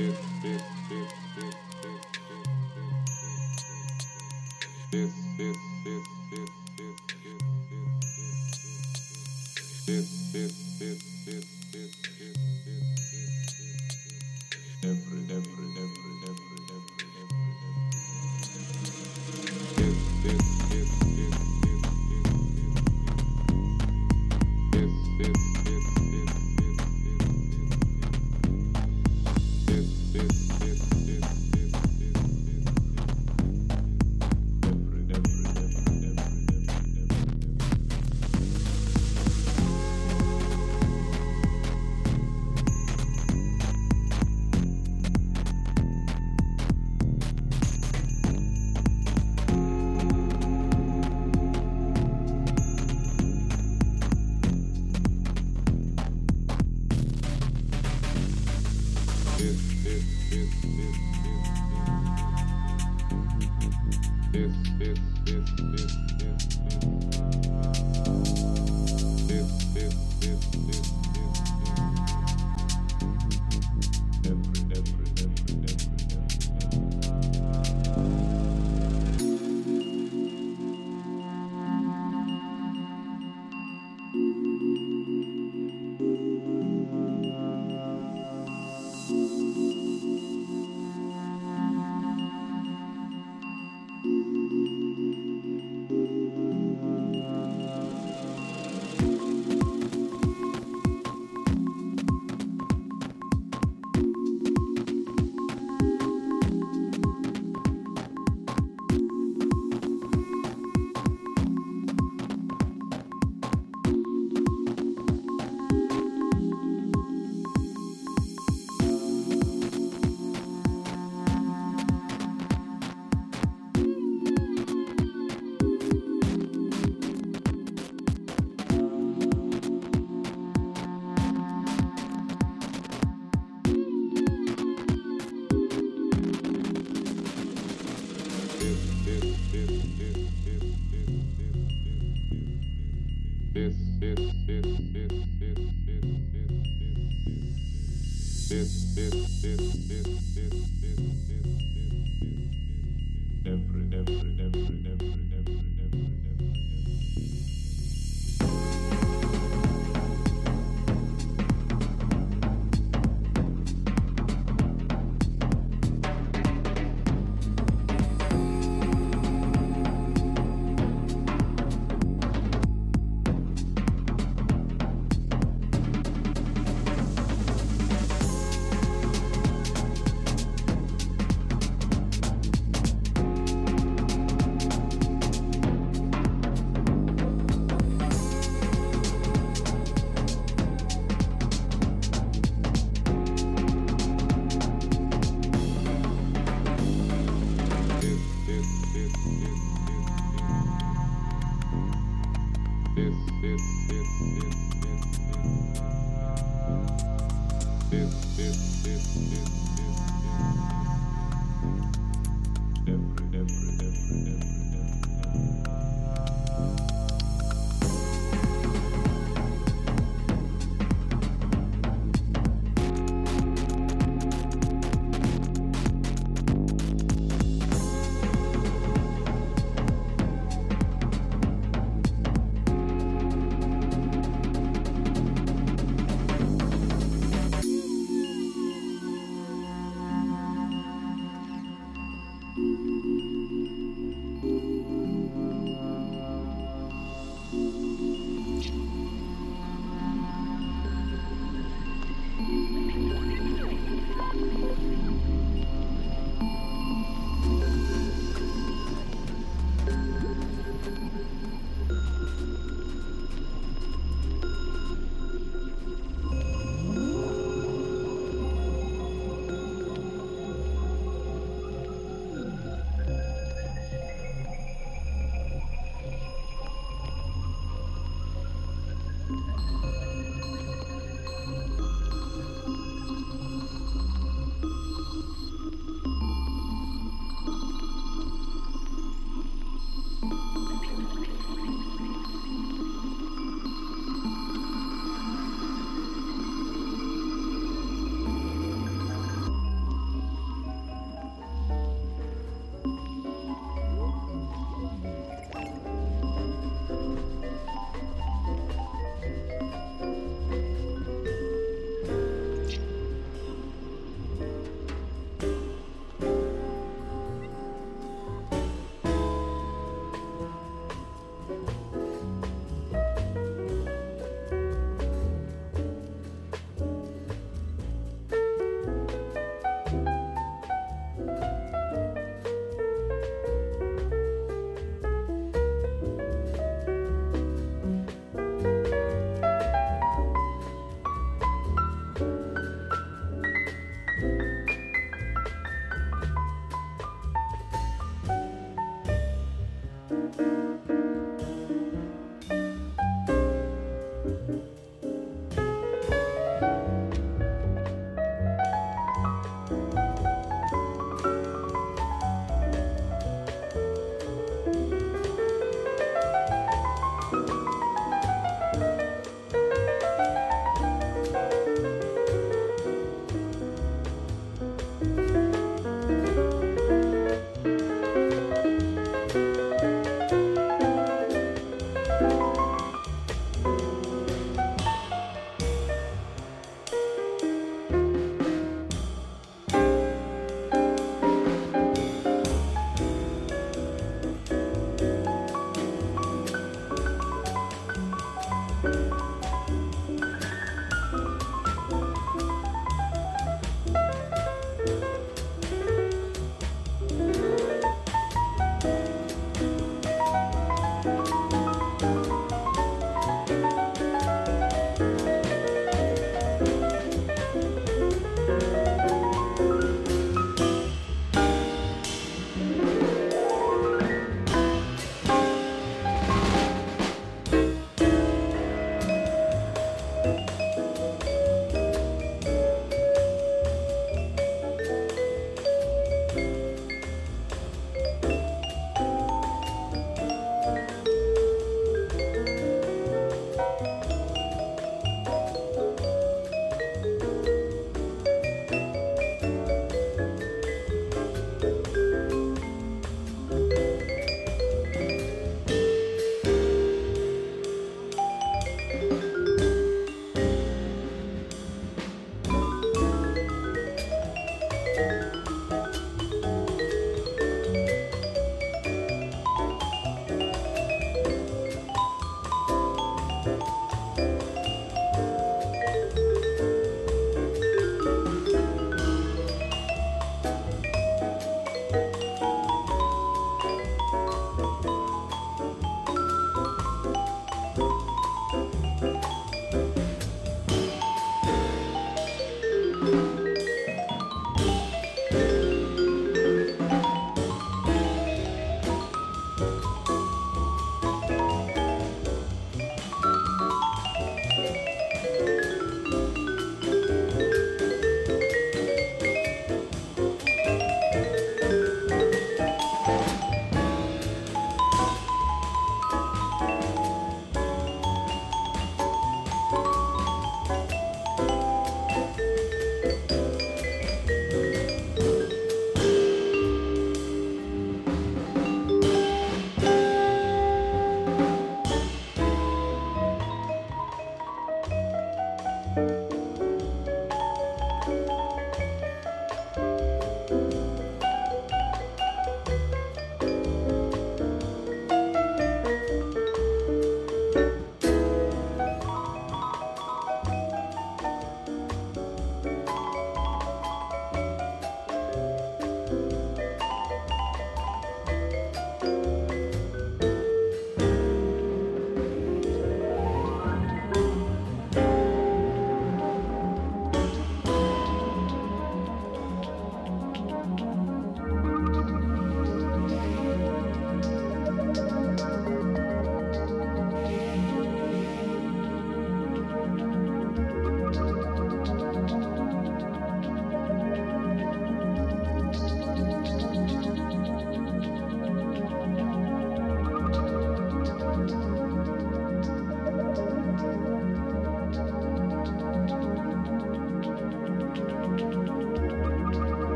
bit, bit.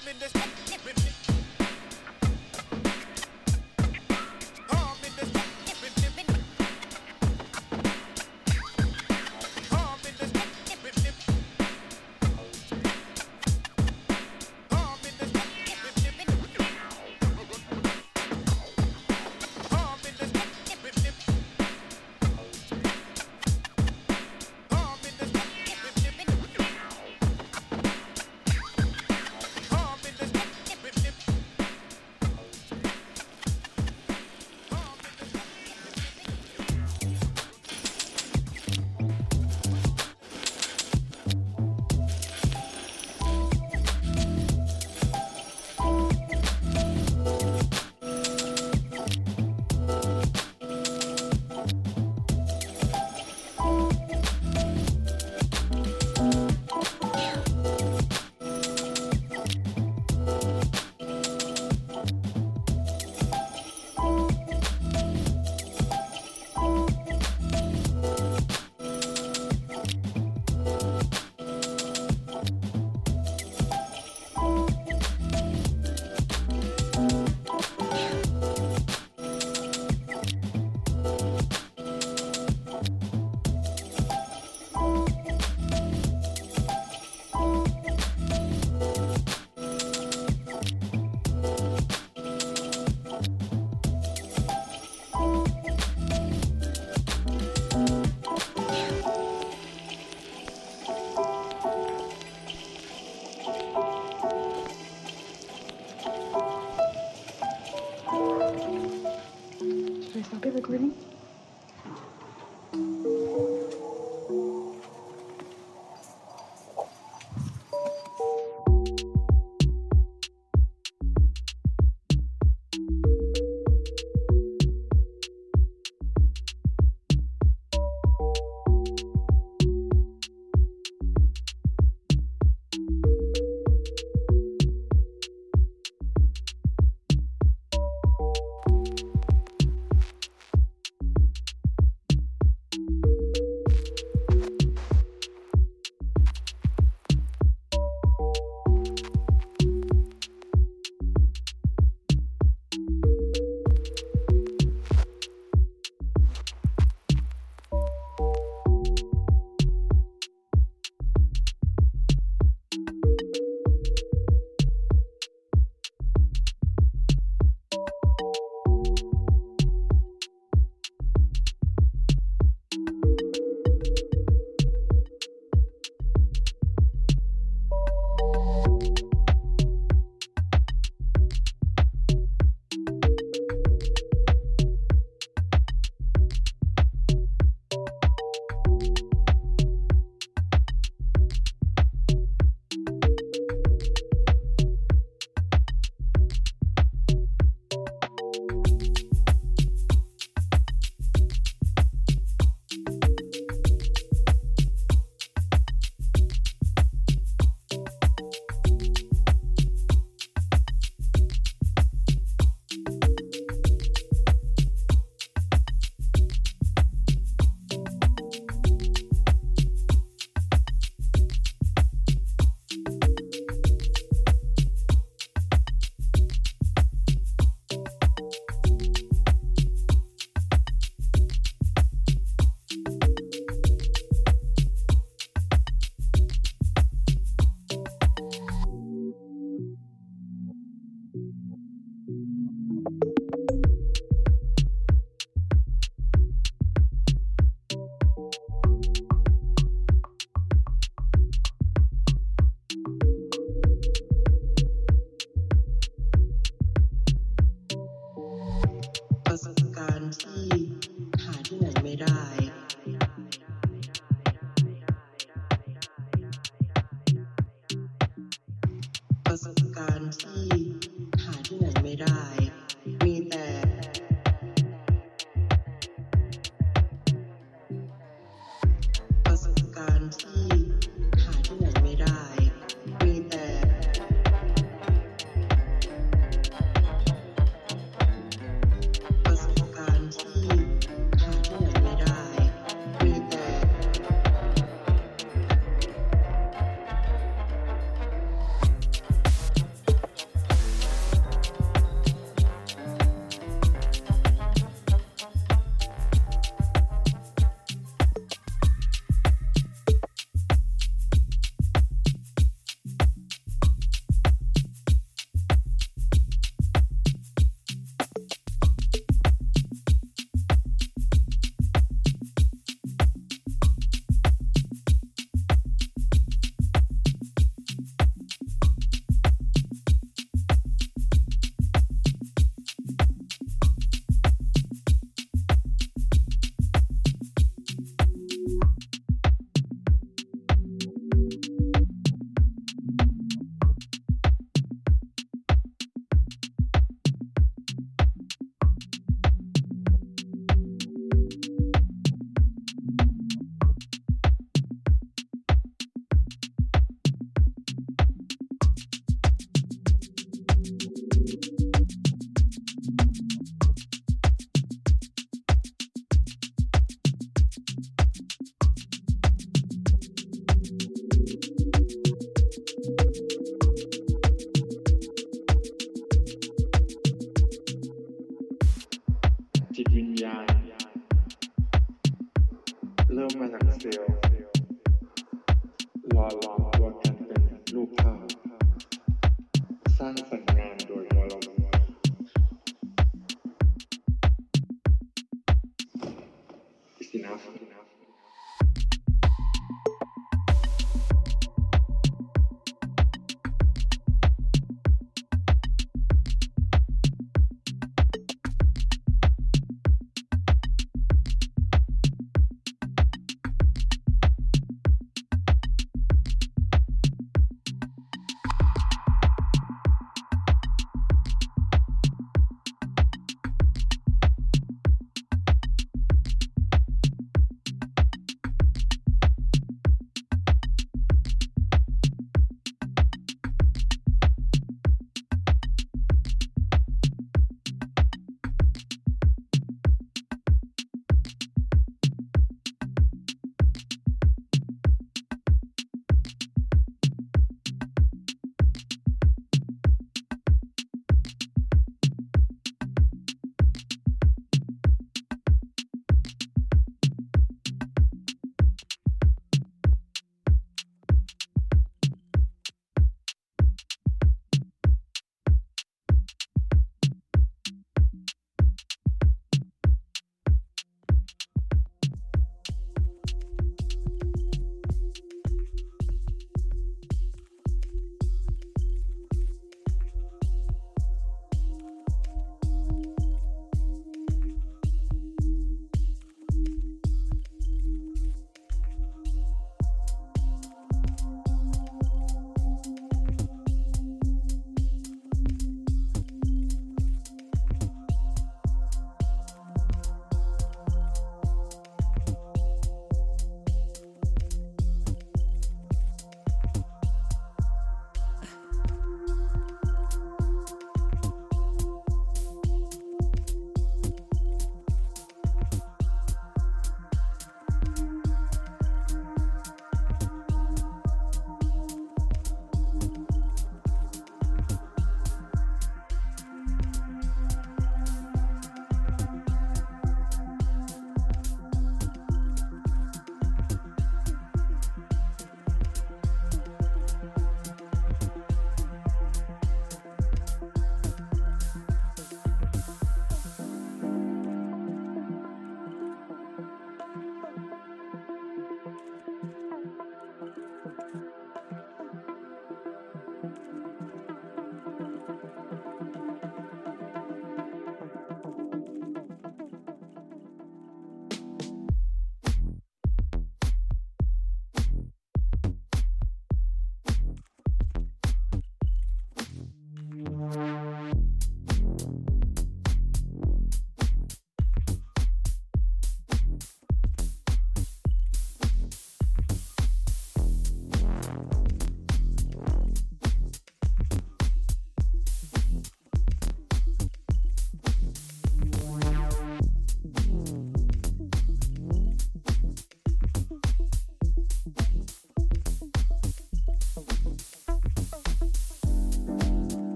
I'm in this.